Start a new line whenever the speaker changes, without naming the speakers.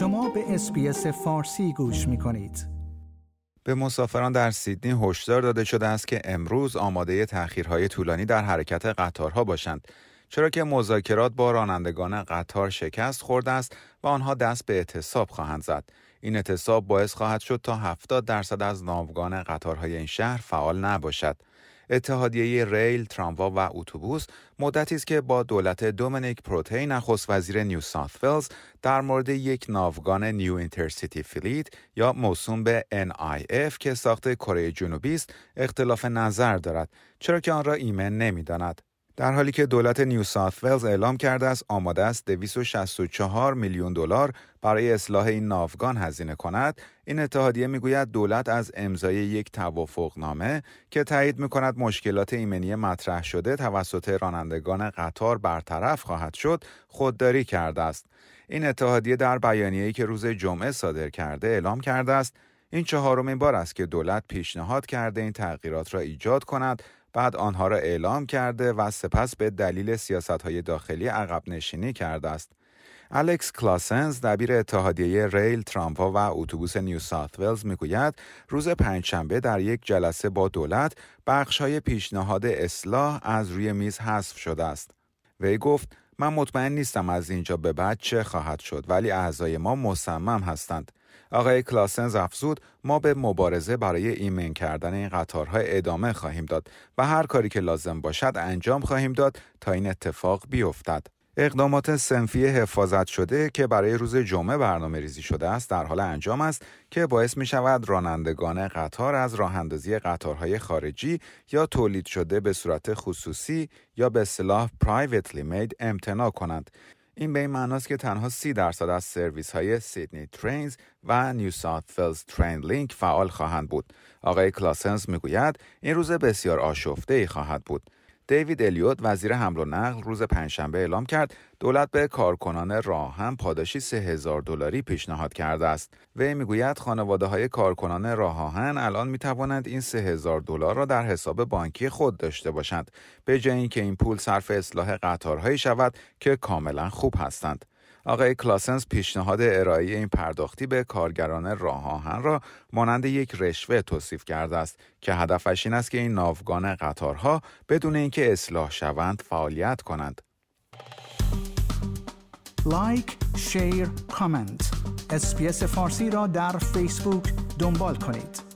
شما به SBS فارسی گوش می کنید.
به مسافران در سیدنی هشدار داده شده است که امروز آماده تأخیرهای طولانی در حرکت قطارها باشند چرا که مذاکرات با رانندگان قطار شکست خورده است و آنها دست به اعتصاب خواهند زد این اعتصاب باعث خواهد شد تا 70 درصد از ناوگان قطارهای این شهر فعال نباشد اتحادیه ریل، تراموا و اتوبوس مدتی است که با دولت دومینیک پروته نخست وزیر نیو ساوت ولز در مورد یک ناوگان New Intercity Fleet یا موسوم به NIF که ساخت کره جنوبی است اختلاف نظر دارد چرا که آن را ایمن نمی‌داند. در حالی که دولت نیو ساوت ولز اعلام کرده است آماده است 264 میلیون دلار برای اصلاح این ناوگان هزینه کند این اتحادیه می‌گوید دولت از امضای یک توافقنامه که تایید می‌کند مشکلات ایمنی مطرح شده توسط رانندگان قطار برطرف خواهد شد خودداری کرده است. این اتحادیه در بیانیه‌ای که روز جمعه صادر کرده اعلام کرده است این چهارمین بار است که دولت پیشنهاد کرده این تغییرات را ایجاد کند بعد آنها را اعلام کرده و سپس به دلیل سیاست های داخلی عقب نشینی کرده است. الکس کلاسنز دبیر اتحادیه ریل ترامپا و اتوبوس نیو ساوت ولز می‌گوید روز پنجشنبه در یک جلسه با دولت بخش های پیشنهاد اصلاح از روی میز حذف شده است. وی گفت من مطمئن نیستم از اینجا به بعد چه خواهد شد ولی اعضای ما مصمم هستند. آقای کلاسنز افزود ما به مبارزه برای ایمن کردن این قطارها ادامه خواهیم داد و هر کاری که لازم باشد انجام خواهیم داد تا این اتفاق بیفتد. اقدامات سنفی حفاظت شده که برای روز جمعه برنامه ریزی شده است در حال انجام است که باعث می شود رانندگان قطار از راه اندازی قطارهای خارجی یا تولید شده به صورت خصوصی یا به اصطلاح privately made امتناع کنند. این به این معناست که تنها سی درصد از سرویس های Sydney Trains و نیو ساوت ولز TrainLink فعال خواهند بود. آقای کلاسنز می‌گوید این روز بسیار آشفته ای خواهد بود. دیوید الیوت وزیر حمل و نقل روز پنجشنبه اعلام کرد دولت به کارکنان راه آهن پاداشی 3000 دلاری پیشنهاد کرده است. وی می‌گوید خانواده های کارکنان راه آهن الان می توانند این 3000 دلار را در حساب بانکی خود داشته باشند به جای اینکه این پول صرف اصلاح قطارهایی شود که کاملا خوب هستند. آقای کلاسنس پیشنهاد ارائه این پرداختی به کارگران راه آهن را مانند یک رشوه توصیف کرده است که هدفش این است که این ناوگان قطارها بدون اینکه اصلاح شوند فعالیت کنند.
لایک، شیر، کامنت. SBS فارسی را در فیسبوک دنبال کنید.